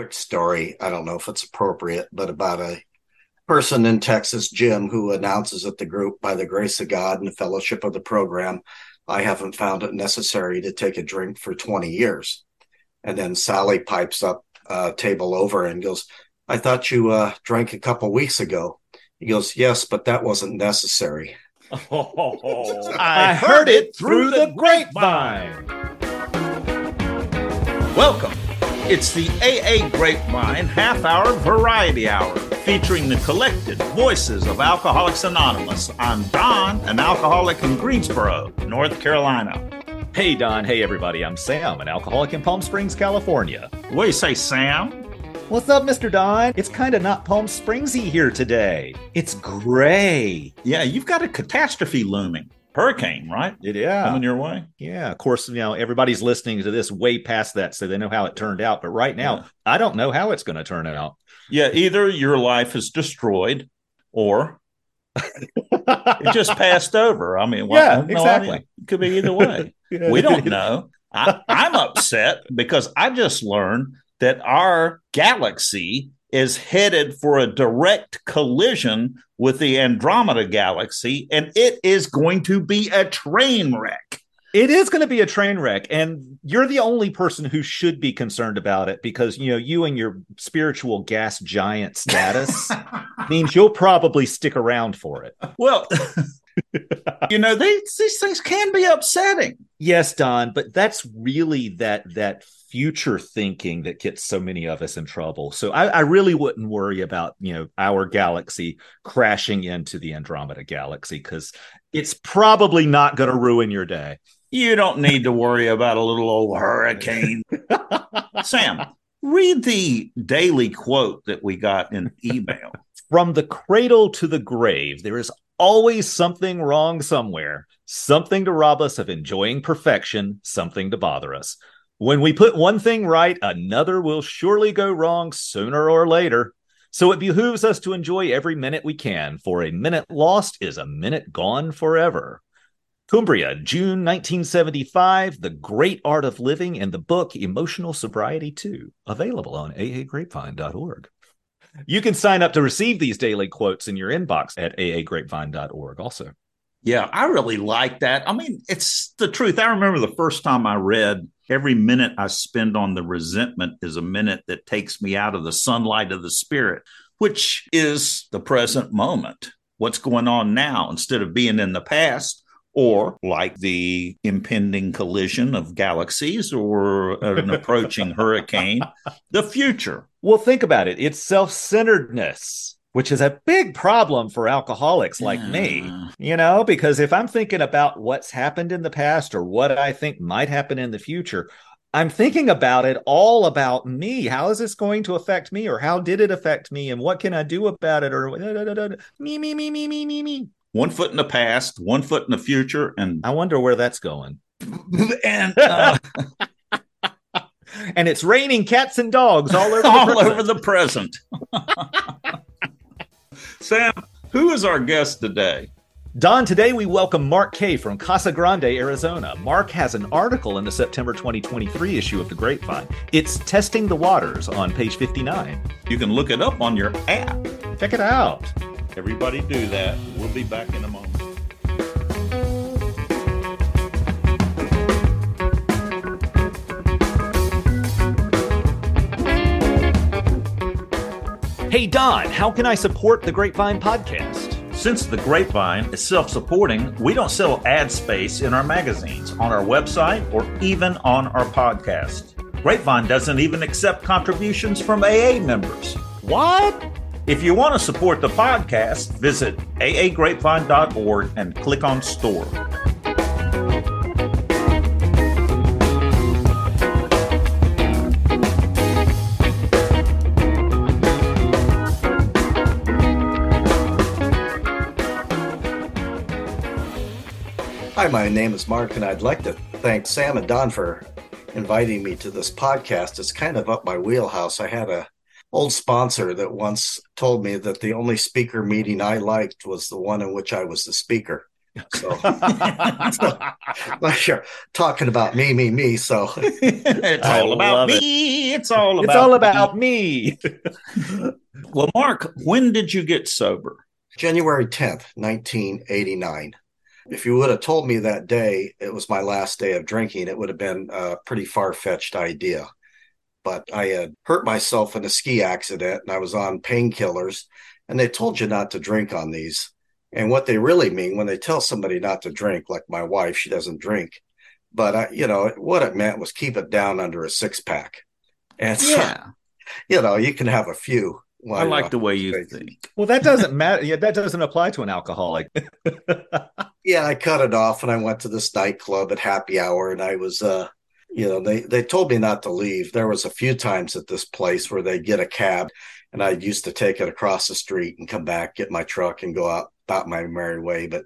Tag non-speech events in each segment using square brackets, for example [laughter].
quick story. I don't know if it's appropriate, but about a person in Texas, Jim, who announces at the group, by the grace of God and the fellowship of the program, I haven't found it necessary to take a drink for 20 years. And then Sally pipes up uh, table over and goes, I thought you uh, drank a couple weeks ago. He goes, Yes, but that wasn't necessary. Oh, [laughs] I heard it through the grapevine. Welcome. It's the AA Grapevine half hour variety hour featuring the collected voices of Alcoholics Anonymous. I'm Don, an alcoholic in Greensboro, North Carolina. Hey, Don. Hey, everybody. I'm Sam, an alcoholic in Palm Springs, California. What do you say, Sam? What's up, Mr. Don? It's kind of not Palm Springsy here today. It's gray. Yeah, you've got a catastrophe looming. Hurricane, right? It, yeah. Coming your way. Yeah. Of course, you know, everybody's listening to this way past that, so they know how it turned out. But right now, yeah. I don't know how it's going to turn out. Yeah. Either your life is destroyed or it just [laughs] passed over. I mean, well, yeah, no exactly. Idea. It could be either way. [laughs] yeah. We don't know. I, I'm [laughs] upset because I just learned that our galaxy is headed for a direct collision with the Andromeda galaxy, and it is going to be a train wreck. It is going to be a train wreck, and you're the only person who should be concerned about it because you know you and your spiritual gas giant status [laughs] means you'll probably stick around for it. Well, you know these these things can be upsetting. Yes, Don, but that's really that that future thinking that gets so many of us in trouble. So I, I, really wouldn't worry about you know our galaxy crashing into the Andromeda galaxy because it's probably not going to ruin your day. You don't need to worry about a little old hurricane. [laughs] Sam, read the daily quote that we got in email. From the cradle to the grave, there is always something wrong somewhere, something to rob us of enjoying perfection, something to bother us. When we put one thing right, another will surely go wrong sooner or later. So it behooves us to enjoy every minute we can, for a minute lost is a minute gone forever. Cumbria, June 1975, The Great Art of Living and the book Emotional Sobriety 2, available on aagrapevine.org. You can sign up to receive these daily quotes in your inbox at aagrapevine.org also. Yeah, I really like that. I mean, it's the truth. I remember the first time I read every minute I spend on the resentment is a minute that takes me out of the sunlight of the spirit, which is the present moment. What's going on now instead of being in the past or like the impending collision of galaxies or an approaching [laughs] hurricane, the future. Well, think about it. It's self centeredness which is a big problem for alcoholics like yeah. me, you know, because if I'm thinking about what's happened in the past or what I think might happen in the future, I'm thinking about it all about me. How is this going to affect me or how did it affect me and what can I do about it or me, me, me, me, me, me, me. One foot in the past, one foot in the future. And I wonder where that's going. [laughs] and, uh, [laughs] and it's raining cats and dogs all over all the over the present. [laughs] Sam, who is our guest today? Don, today we welcome Mark Kay from Casa Grande, Arizona. Mark has an article in the September 2023 issue of The Grapevine. It's Testing the Waters on page 59. You can look it up on your app. Check it out. Everybody do that. We'll be back in a moment. Hey, Don, how can I support the Grapevine podcast? Since the Grapevine is self supporting, we don't sell ad space in our magazines, on our website, or even on our podcast. Grapevine doesn't even accept contributions from AA members. What? If you want to support the podcast, visit aagrapevine.org and click on store. Hi, my name is Mark, and I'd like to thank Sam and Don for inviting me to this podcast. It's kind of up my wheelhouse. I had a old sponsor that once told me that the only speaker meeting I liked was the one in which I was the speaker. So, [laughs] so well, you're talking about me, me, me. So it's all about love it. me. It's all about it's all about me. [laughs] Well, Mark, when did you get sober? January 10th, 1989. If you would have told me that day it was my last day of drinking, it would have been a pretty far fetched idea. But I had hurt myself in a ski accident and I was on painkillers, and they told you not to drink on these. And what they really mean when they tell somebody not to drink, like my wife, she doesn't drink. But, I, you know, what it meant was keep it down under a six pack. And so, Yeah, [laughs] you know, you can have a few. I like the way you drinking. think. well, that doesn't matter. Yeah, that doesn't apply to an alcoholic. [laughs] yeah, I cut it off and I went to this nightclub at happy hour and I was uh you know, they they told me not to leave. There was a few times at this place where they get a cab and I used to take it across the street and come back, get my truck and go out about my merry way. But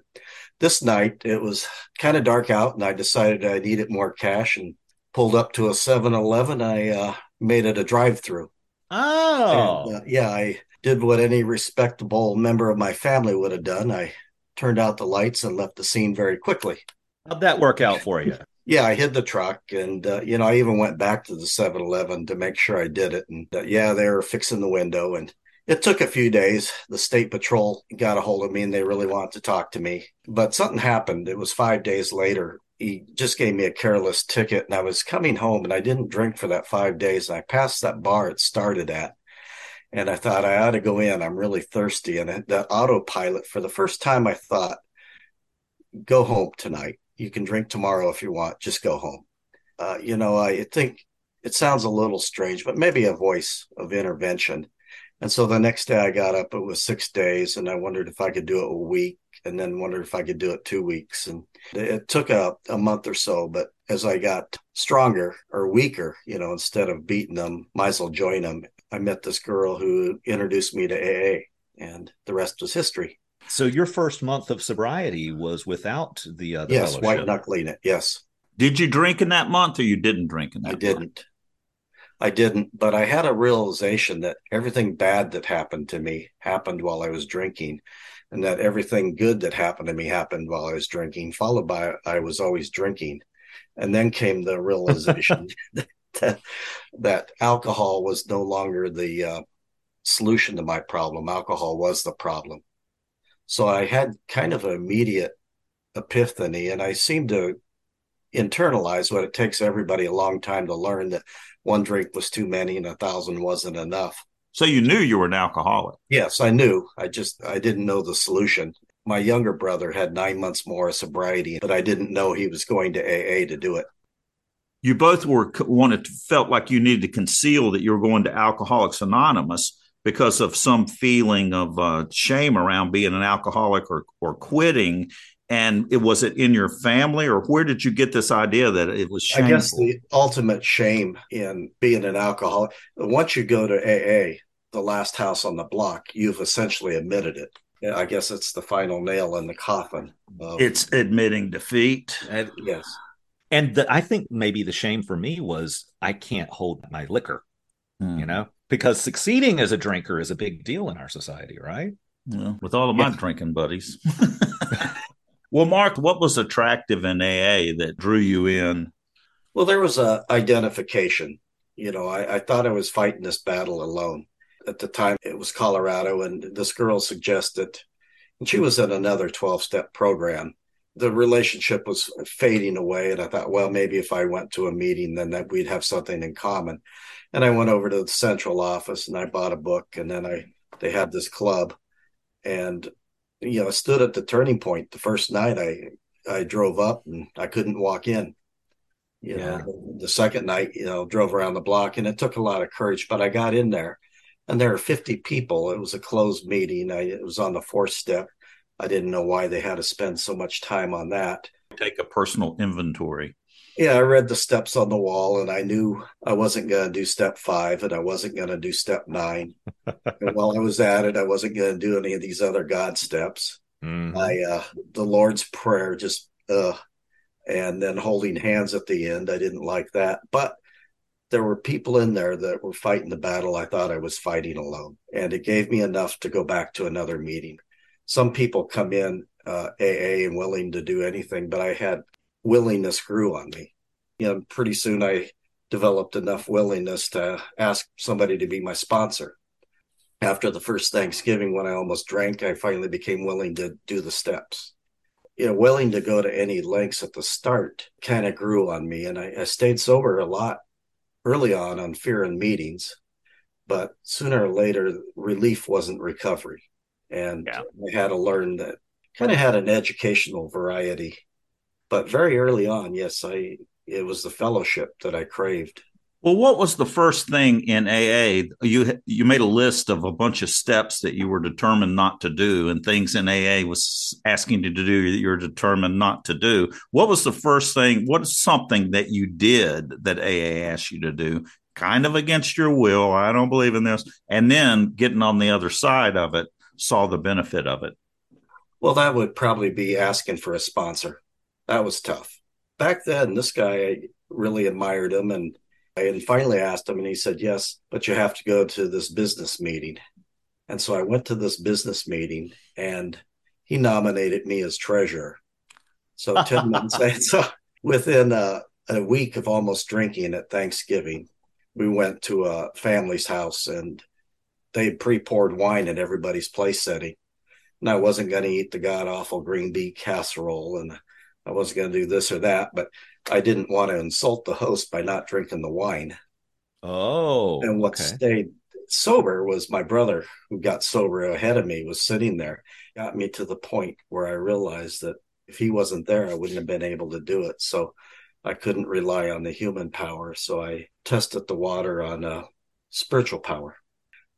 this night it was kind of dark out and I decided I needed more cash and pulled up to a 7-Eleven. I uh made it a drive-through. oh, And, uh, yeah, I did what any respectable member of my family would have done. I turned out the lights and left the scene very quickly. how'd that work out for you? Yeah, I hid the truck and, uh, you know, I even went back to the 7 Eleven to make sure I did it. And uh, yeah, they were fixing the window. And it took a few days. The state patrol got a hold of me and they really wanted to talk to me. But something happened. It was five days later. He just gave me a careless ticket and I was coming home and I didn't drink for that five days. And I passed that bar it started at. And I thought I ought to go in. I'm really thirsty. And the autopilot, for the first time, I thought, go home tonight. You can drink tomorrow if you want. Just go home. Uh, you know, I think it sounds a little strange, but maybe a voice of intervention. And so the next day I got up, it was six days, and I wondered if I could do it a week, and then wondered if I could do it two weeks. And it took a, a month or so, but as I got stronger or weaker, you know, instead of beating them, might as well join them. I met this girl who introduced me to AA, and the rest was history. So your first month of sobriety was without the, uh, the yes, fellowship. white knuckling it. Yes. Did you drink in that month or you didn't drink in that I month? didn't. I didn't, but I had a realization that everything bad that happened to me happened while I was drinking, and that everything good that happened to me happened while I was drinking, followed by I was always drinking. And then came the realization [laughs] that, that alcohol was no longer the uh, solution to my problem. Alcohol was the problem. So I had kind of an immediate epiphany, and I seemed to internalize what it takes everybody a long time to learn that one drink was too many and a thousand wasn't enough. So you knew you were an alcoholic. Yes, I knew. I just I didn't know the solution. My younger brother had nine months more of sobriety, but I didn't know he was going to AA to do it. You both were wanted felt like you needed to conceal that you were going to Alcoholics Anonymous because of some feeling of uh, shame around being an alcoholic or or quitting. And it was it in your family, or where did you get this idea that it was shame I guess the ultimate shame in being an alcoholic, once you go to AA, the last house on the block, you've essentially admitted it. I guess it's the final nail in the coffin. Of, it's admitting defeat. And, yes. and the, I think maybe the shame for me was I can't hold my liquor, Hmm. you know, because succeeding as a drinker is a big deal in our society, right? Well, with all of my Yeah. drinking buddies. [laughs] well, Mark, what was attractive in AA that drew you in? Well, there was a identification. You know, I, I thought I was fighting this battle alone. At the time, it was Colorado, and this girl suggested, and she was in another 12 step program. The relationship was fading away. And I thought, well, maybe if I went to a meeting, then that we'd have something in common. And I went over to the central office and I bought a book. And then I, they had this club. And, you know, I stood at the turning point the first night I, I drove up and I couldn't walk in. You Yeah. know, the second night, you know, drove around the block and it took a lot of courage, but I got in there and there were 50 people. It was a closed meeting. I, it was on the fourth step. I didn't know why they had to spend so much time on that. Take a personal inventory. Yeah, I read the steps on the wall and I knew I wasn't going to do step five and I wasn't going to do step nine. and while I was at it, I wasn't going to do any of these other God steps. Mhm. I, uh, the Lord's Prayer just, uh, and then holding hands at the end. I didn't like that. But there were people in there that were fighting the battle I thought I was fighting alone. And it gave me enough to go back to another meeting. Some people come in uh, AA and willing to do anything, but I had willingness grew on me. You know, pretty soon I developed enough willingness to ask somebody to be my sponsor. After the first Thanksgiving, when I almost drank, I finally became willing to do the steps. You know, willing to go to any lengths at the start kind of grew on me. And I, I stayed sober a lot early on on fear and meetings, but sooner or later, relief wasn't recovery. And yeah. I had to learn that kind of had an educational variety. But very early on, yes, I it was the fellowship that I craved. Well, what was the first thing in AA? You you made a list of a bunch of steps that you were determined not to do, and things in AA was asking you to do that you're determined not to do. What was the first thing? What is something that you did that AA asked you to do, kind of against your will? I don't believe in this, and then getting on the other side of it, saw the benefit of it. Well, that would probably be asking for a sponsor. That was tough. Back then, this guy really admired him and I and finally asked him, and he said, Yes, but you have to go to this business meeting. And so I went to this business meeting, and he nominated me as treasurer. So 10 [laughs] months later, [laughs] so within a, a week of almost drinking at Thanksgiving, we went to a family's house and they pre poured wine at everybody's place setting. And I wasn't going to eat the god awful green bean casserole and I wasn't going to do this or that. But I didn't want to insult the host by not drinking the wine. Oh. And what okay. stayed sober was my brother who got sober ahead of me was sitting there got me to the point where i realized that if he wasn't there i wouldn't have been able to do it so i couldn't rely on the human power so i tested the water on uh, spiritual power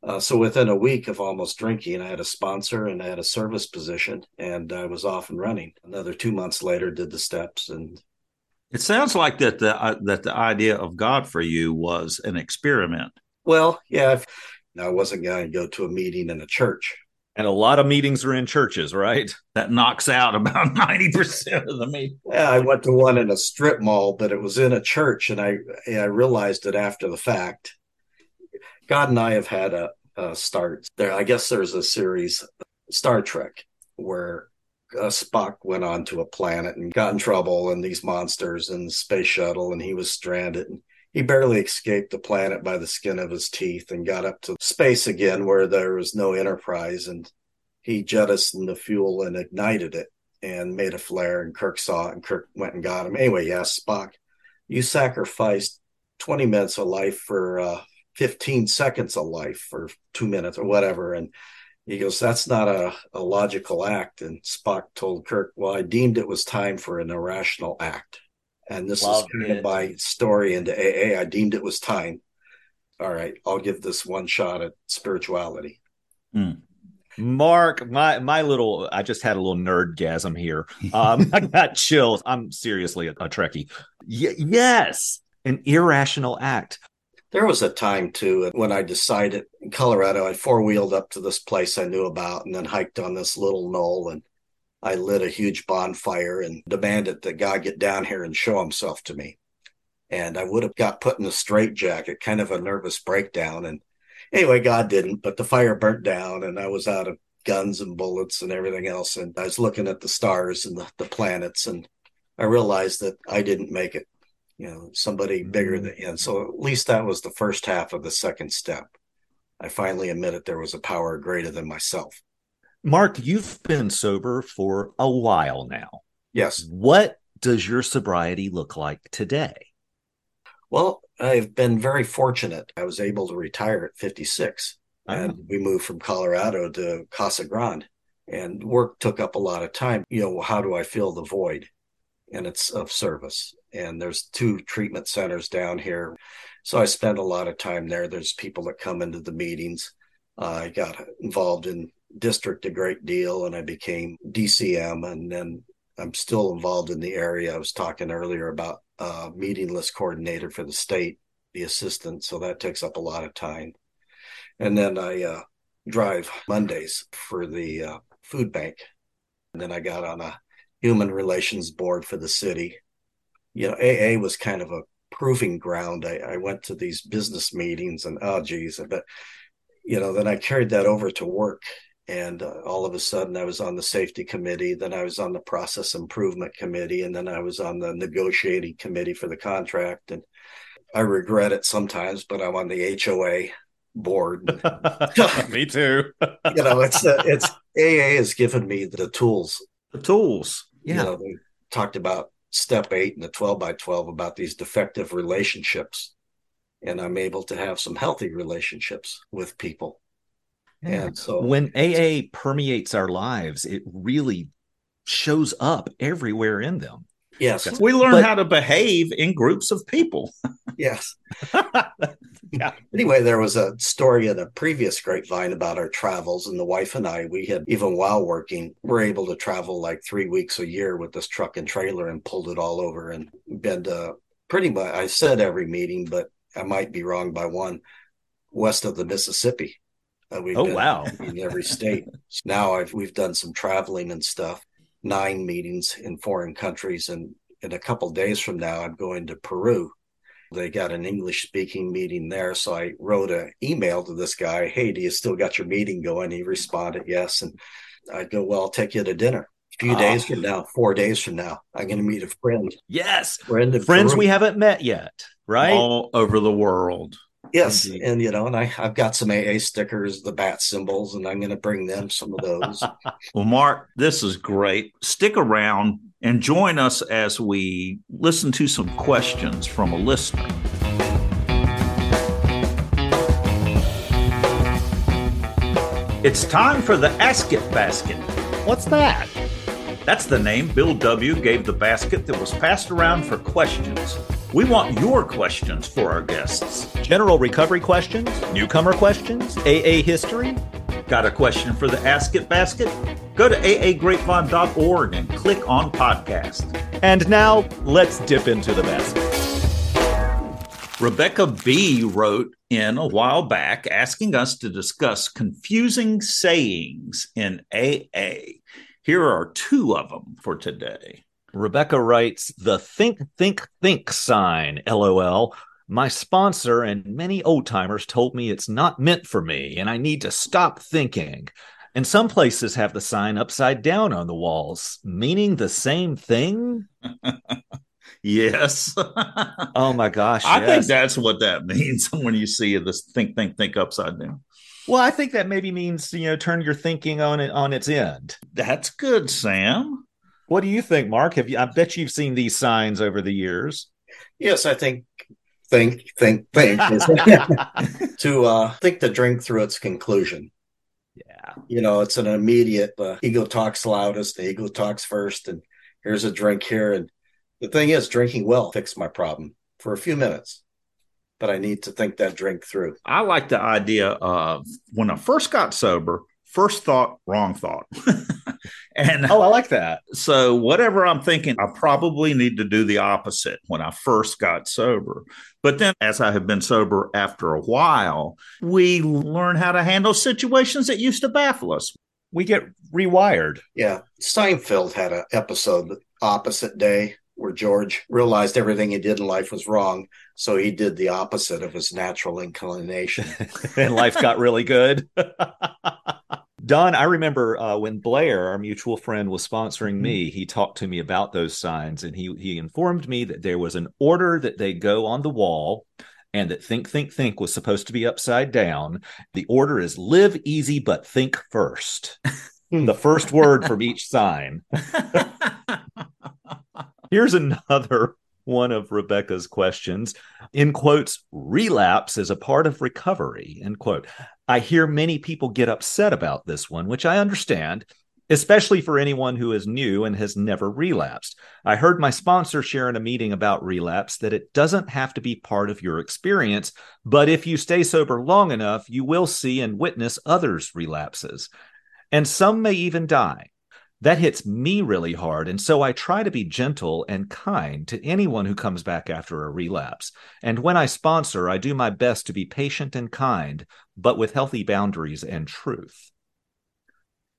uh, so within a week of almost drinking i had a sponsor and i had a service position and i was off and running another two months later did the steps and it sounds like that the uh, that the idea of God for you was an experiment. Well, yeah, I wasn't going to go to a meeting in a church. And a lot of meetings are in churches, right? That knocks out about [laughs] 90% of the meetings. Yeah, I went to one in a strip mall, but it was in a church. And I, I realized it after the fact. God and I have had a, a start there. I guess there's a series, Star Trek, where uh, Spock went on to a planet and got in trouble and these monsters and the space shuttle and he was stranded. And he barely escaped the planet by the skin of his teeth and got up to space again where there was no enterprise and he jettisoned the fuel and ignited it and made a flare and Kirk saw it and Kirk went and got him. Anyway, yes, Spock, you sacrificed 20 minutes of life for uh, 15 seconds of life for two minutes or whatever. And he goes, That's not a, a logical act. And Spock told Kirk, Well, I deemed it was time for an irrational act. And this Love is kind it. of my story into AA. I deemed it was time. All right, I'll give this one shot at spirituality. Mm. Mark, my my little, I just had a little nerdgasm here. Um, [laughs] I got chills. I'm seriously a, a Trekkie. Y- yes, an irrational act. There was a time too when I decided in Colorado, I four wheeled up to this place I knew about and then hiked on this little knoll and I lit a huge bonfire and demanded that God get down here and show himself to me. And I would have got put in a straitjacket, kind of a nervous breakdown. And anyway, God didn't, but the fire burnt down and I was out of guns and bullets and everything else. And I was looking at the stars and the, the planets and I realized that I didn't make it you know, somebody bigger than you. And so at least that was the first half of the second step. I finally admitted there was a power greater than myself. Mark, you've been sober for a while now. Yes. What does your sobriety look like today? Well, I've been very fortunate. I was able to retire at 56. And we moved from Colorado to Casa Grande. And work took up a lot of time. You know, how do I fill the void? And it's of service and there's two treatment centers down here. So I spend a lot of time there. There's people that come into the meetings. Uh, I got involved in district a great deal and I became DCM and then I'm still involved in the area. I was talking earlier about uh, meeting list coordinator for the state, the assistant. So that takes up a lot of time. And then I uh, drive Mondays for the uh, food bank. And then I got on a human relations board for the city you know, AA was kind of a proving ground. I, I went to these business meetings and oh geez, but you know, then I carried that over to work And uh, all of a sudden, I was on the safety committee. Then I was on the process improvement committee. And then I was on the negotiating committee for the contract. And I regret it sometimes, but I'm on the HOA board. [laughs] me too. [laughs] you know, it's uh, it's AA has given me the tools. The tools. Yeah. You know, they talked about step eight and the 12 by 12 about these defective relationships. And I'm able to have some healthy relationships with people. Yeah. And so when AA permeates our lives, it really shows up everywhere in them. Yes. We learn but, how to behave in groups of people. [laughs] yes. [laughs] yeah. Anyway, there was a story in a previous grapevine about our travels, and the wife and I, we had, even while working, we were able to travel like three weeks a year with this truck and trailer and pulled it all over and been to pretty much, I said every meeting, but I might be wrong by one, west of the Mississippi. Uh, oh, wow. In every state. so [laughs] now I've, we've done some traveling and stuff nine meetings in foreign countries. And in a couple days from now, I'm going to Peru. They got an English speaking meeting there. So I wrote an email to this guy, Hey, do you still got your meeting going? He responded, Yes. And I go, Well, I'll take you to dinner. A few oh. days from now, four days from now, I'm going to meet a friend. Yes. Friend Friends Peru. we haven't met yet, right? All over the world. Yes, Indeed. and you know, and I I've got some AA stickers, the bat symbols, and I'm going to bring them some of those. [laughs] well, Mark, this is great. Stick around and join us as we listen to some questions from a listener. It's time for the Ask It Basket. What's that? That's the name Bill W. gave the basket that was passed around for questions. We want your questions for our guests. General recovery questions, newcomer questions, AA history. Got a question for the Ask It Basket? Go to aagrapevine.org and click on podcast. And now let's dip into the basket. Rebecca B wrote in a while back asking us to discuss confusing sayings in AA. Here are two of them for today. Rebecca writes the think, think, think sign, lol. My sponsor and many old timers told me it's not meant for me and I need to stop thinking. And some places have the sign upside down on the walls, meaning the same thing. [laughs] yes. [laughs] oh my gosh. I yes. think that's what that [laughs] means when you see this think, think, think upside down. Well, I think that maybe means you know turn your thinking on it on its end. That's good, Sam. What do you think, Mark? Have you? I bet you've seen these signs over the years. Yes, I think think think think [laughs] [laughs] to uh, think the drink through its conclusion. Yeah, you know, it's an immediate. Uh, ego talks loudest. The ego talks first, and here's a drink here. And the thing is, drinking well fixed my problem for a few minutes but I need to think that drink through. I like the idea of when I first got sober, first thought, wrong thought. [laughs] and oh, I like that. So, whatever I'm thinking, I probably need to do the opposite when I first got sober. But then, as I have been sober after a while, we learn how to handle situations that used to baffle us. We get rewired. Yeah. Seinfeld had an episode, Opposite Day, where George realized everything he did in life was wrong. So he did the opposite of his natural inclination. [laughs] [laughs] and life got really good. Don, I remember uh, when Blair, our mutual friend, was sponsoring mm-hmm. me, he talked to me about those signs and he, he informed me that there was an order that they go on the wall and that think, think, think was supposed to be upside down. The order is live easy, but think first. [laughs] the first word from each sign. Here's another [laughs] one of Rebecca's questions. In quotes, relapse is a part of recovery, end quote. I hear many people get upset about this one, which I understand, especially for anyone who is new and has never relapsed. I heard my sponsor share in a meeting about relapse that it doesn't have to be part of your experience, but if you stay sober long enough, you will see and witness others' relapses. And some may even die. That hits me really hard. And so I try to be gentle and kind to anyone who comes back after a relapse. And when I sponsor, I do my best to be patient and kind, but with healthy boundaries and truth.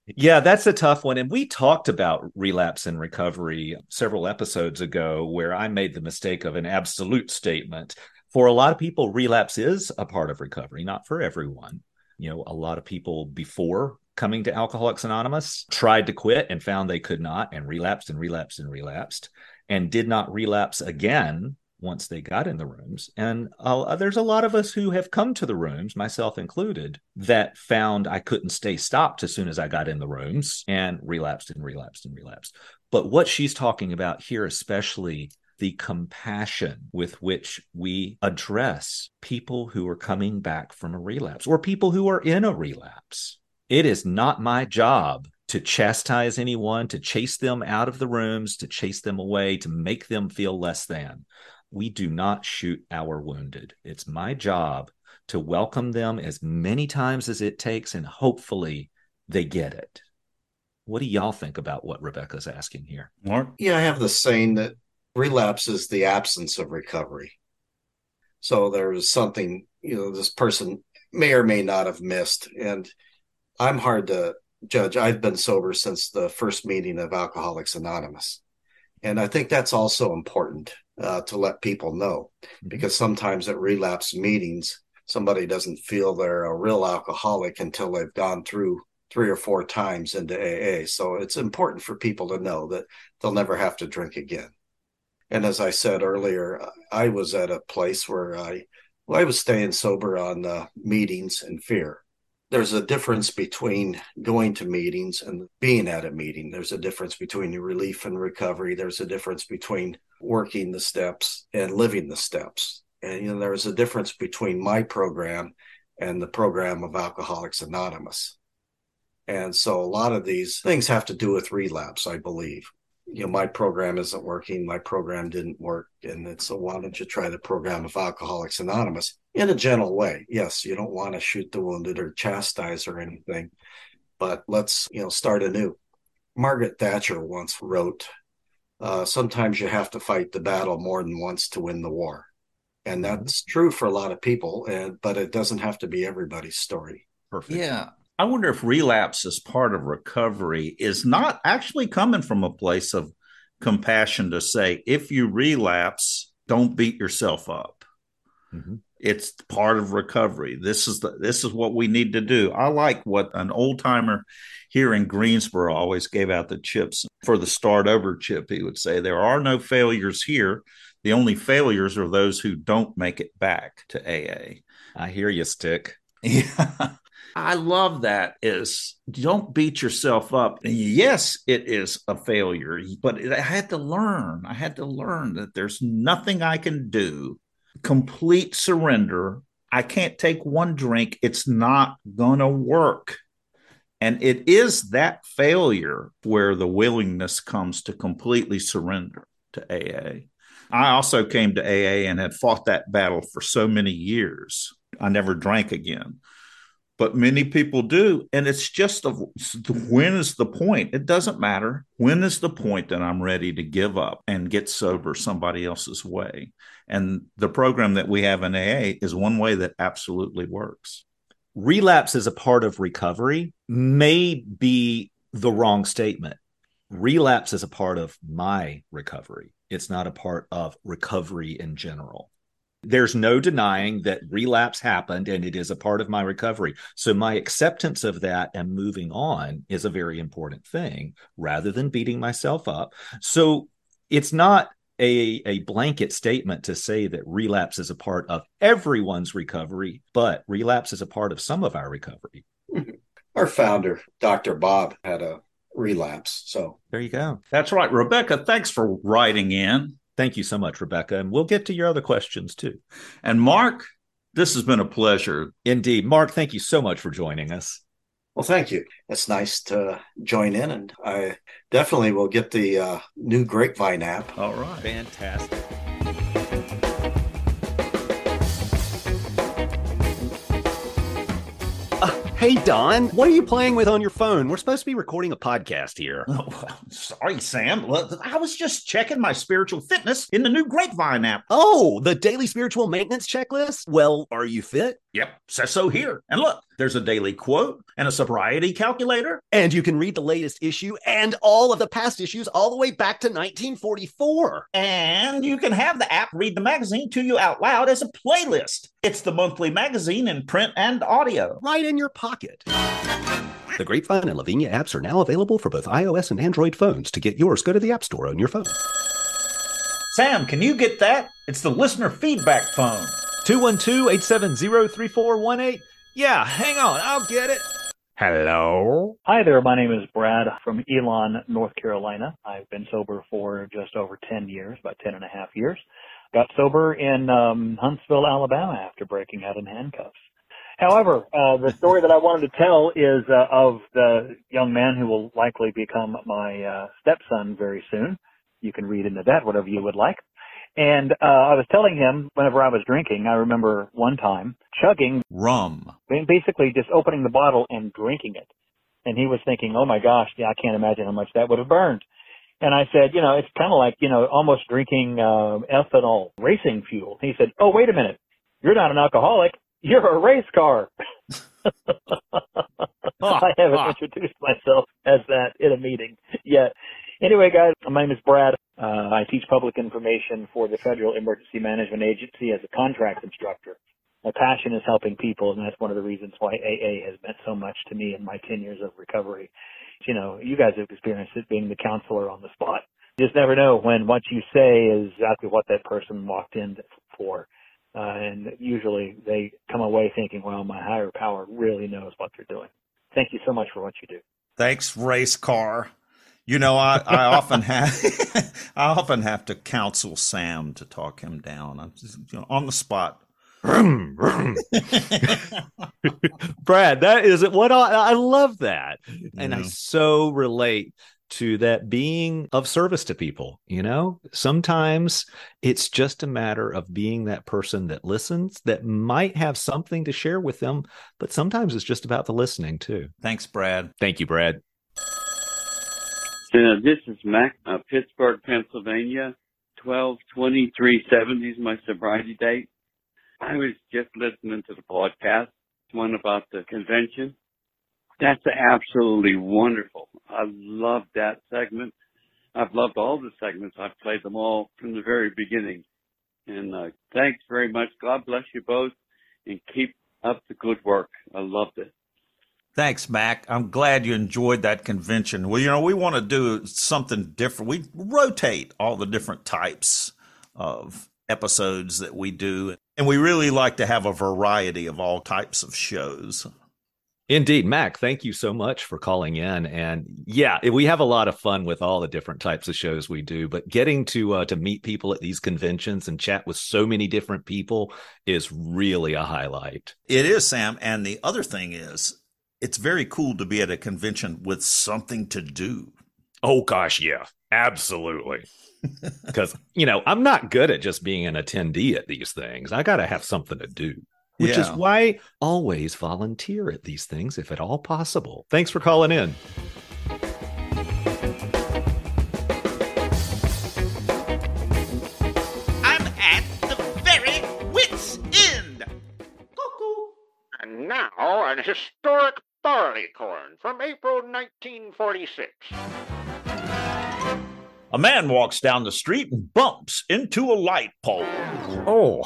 Yeah, that's a tough one. And we talked about relapse and recovery several episodes ago, where I made the mistake of an absolute statement. For a lot of people, relapse is a part of recovery, not for everyone. You know, a lot of people before coming to Alcoholics Anonymous, tried to quit and found they could not, and relapsed and relapsed and relapsed, and did not relapse again once they got in the rooms. And uh, there's a lot of us who have come to the rooms, myself included, that found I couldn't stay stopped as soon as I got in the rooms and relapsed and relapsed and relapsed. But what she's talking about here, especially the compassion with which we address people who are coming back from a relapse or people who are in a relapse. It is not my job to chastise anyone, to chase them out of the rooms, to chase them away, to make them feel less than we do not shoot our wounded. It's my job to welcome them as many times as it takes, and hopefully they get it. What do y'all think about what Rebecca's asking here? Mark? Yeah, I have the saying that relapse is the absence of recovery. So there's something, you know, this person may or may not have missed. And I'm hard to judge. I've been sober since the first meeting of Alcoholics Anonymous. And I think that's also important uh, to let people know mm-hmm. because sometimes at relapse meetings, somebody doesn't feel they're a real alcoholic until they've gone through three or four times into AA. So it's important for people to know that they'll never have to drink again. And as I said earlier, I was at a place where I, well, I was staying sober on uh, meetings and fear there's a difference between going to meetings and being at a meeting. There's a difference between relief and recovery. There's a difference between working the steps and living the steps. And you know, there's a difference between my program and the program of Alcoholics Anonymous. And so a lot of these things have to do with relapse, I believe you know, my program isn't working, my program didn't work. And it's so why don't you try the program of Alcoholics Anonymous in a gentle way? Yes, you don't want to shoot the wounded or chastise or anything, but let's, you know, start anew. Margaret Thatcher once wrote, uh, sometimes you have to fight the battle more than once to win the war. And mm-hmm. that's true for a lot of people, and but it doesn't have to be everybody's story. Perfect. Yeah. I wonder if relapse as part of recovery is not actually coming from a place of compassion to say, if you relapse, don't beat yourself up. Mm-hmm. It's part of recovery. This is the this is what we need to do. I like what an old timer here in Greensboro always gave out the chips for the start over chip. He would say, There are no failures here. The only failures are those who don't make it back to AA. I hear you, Stick. [laughs] Yeah. I love that is don't beat yourself up. Yes, it is a failure, but I had to learn. I had to learn that there's nothing I can do. Complete surrender. I can't take one drink. It's not going to work. And it is that failure where the willingness comes to completely surrender to AA. I also came to AA and had fought that battle for so many years. I never drank again but many people do and it's just a, when is the point? It doesn't matter. When is the point that i'm ready to give up and get sober somebody else's way? And the program that we have in aa is one way that absolutely works. Relapse as a part of recovery may be the wrong statement. Relapse is a part of my recovery. It's not a part of recovery in general there's no denying that relapse happened and it is a part of my recovery. So, my acceptance of that and moving on is a very important thing rather than beating myself up. So, it's not a, a blanket statement to say that relapse is a part of everyone's recovery, but relapse is a part of some of our recovery. [laughs] Our founder, Dr. Bob, had a relapse. So, there you go. That's right. Rebecca, thanks for writing in. Thank you so much, Rebecca. And we'll get to your other questions too. And Mark, this has been a pleasure. Indeed. Mark, thank you so much for joining us. Well, thank you. It's nice to join in, and I definitely will get the uh, new Grapevine app. All right. Fantastic. Hey, Don, what are you playing with on your phone? We're supposed to be recording a podcast here. Oh, [laughs] sorry, Sam. I was just checking my spiritual fitness in the new Grapevine app. Oh, the daily spiritual maintenance checklist? Well, are you fit? Yep, says so here. And look, there's a daily quote and a sobriety calculator. And you can read the latest issue and all of the past issues all the way back to 1944. And you can have the app read the magazine to you out loud as a playlist. It's the monthly magazine in print and audio. Right in your pocket. The Grapevine and La Viña apps are now available for both iOS and Android phones. To get yours, go to the App Store on your phone. Sam, can you get that? It's the listener feedback phone. 212 870 3418. Yeah, hang on, I'll get it. Hello? Hi there, my name is Brad from Elon, North Carolina. I've been sober for just over 10 years, about 10 and a half years. Got sober in um, Huntsville, Alabama after breaking out in handcuffs. However, uh, the story that I wanted to tell is uh, of the young man who will likely become my uh, stepson very soon. You can read into that whatever you would like. And uh, I was telling him whenever I was drinking, I remember one time chugging Rum. basically just opening the bottle and drinking it. And he was thinking, oh my gosh, yeah, I can't imagine how much that would have burned. And I said, you know, it's kind of like, you know, almost drinking uh, ethanol racing fuel. He said, oh, wait a minute. You're not an alcoholic. You're a race car. [laughs] I haven't introduced myself as that in a meeting yet. Anyway, guys, my name is Brad. Uh, I teach public information for the Federal Emergency Management Agency as a contract instructor. My passion is helping people, and that's one of the reasons why AA has meant so much to me in my 10 years of recovery. You know, you guys have experienced it being the counselor on the spot. You just never know when what you say is exactly what that person walked in for. Uh, and usually they come away thinking, well, my higher power really knows what they're doing. Thank you so much for what you do. Thanks, race car. You know, I, I often have [laughs] I often have to counsel Sam to talk him down. I'm just, you know, on the spot. [laughs] Brad, that is what I, I love that. And I so relate to that being of service to people. You know, sometimes it's just a matter of being that person that listens, that might have something to share with them, but sometimes it's just about the listening too. Thanks, Brad. Thank you, Brad. Uh, this is Mac, uh, Pittsburgh, Pennsylvania. Twelve twenty three seventy is my sobriety date. I was just listening to the podcast, one about the convention. That's absolutely wonderful. I love that segment. I've loved all the segments. I've played them all from the very beginning. And uh, thanks very much. God bless you both, and keep up the good work. I loved it. Thanks, Mac. I'm glad you enjoyed that convention. Well, you know, we want to do something different. We rotate all the different types of episodes that we do, and we really like to have a variety of all types of shows. Indeed, Mac, thank you so much for calling in. And yeah, we have a lot of fun with all the different types of shows we do, but getting to uh, to meet people at these conventions and chat with so many different people is really a highlight. It is, Sam. And the other thing is, it's very cool to be at a convention with something to do. Oh gosh, yeah. Absolutely. [laughs] Cuz you know, I'm not good at just being an attendee at these things. I got to have something to do. Which is Yeah. why always volunteer at these things if at all possible. Thanks for calling in. Barleycorn from April 1946. A man walks down the street and bumps into a light pole. Oh,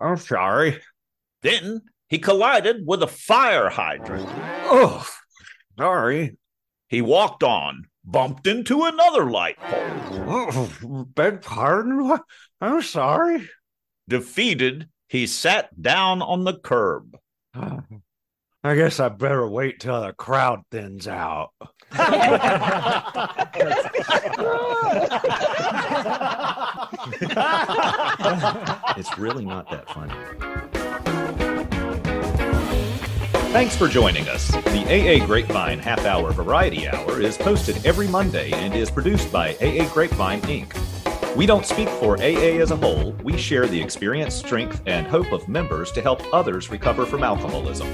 I'm sorry. Then he collided with a fire hydrant. Oh, sorry. He walked on, bumped into another light pole. Oh, beg pardon? I'm sorry. Defeated, he sat down on the curb. Oh. I guess I better wait till the crowd thins out. [laughs] [laughs] it's really not that funny. Thanks for joining us. The AA Grapevine Half Hour Variety Hour is posted every Monday and is produced by AA Grapevine Inc. We don't speak for AA as a whole, we share the experience, strength, and hope of members to help others recover from alcoholism.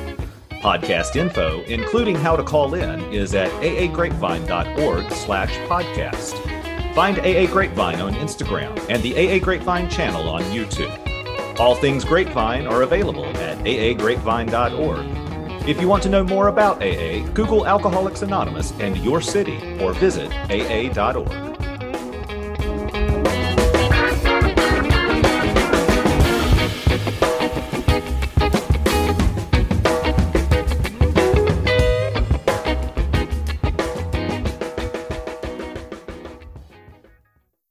Podcast info, including how to call in, is at aagrapevine.org slash podcast. Find AA Grapevine on Instagram and the AA Grapevine channel on YouTube. All things Grapevine are available at aagrapevine.org. If you want to know more about AA, Google Alcoholics Anonymous and your city or visit aa.org.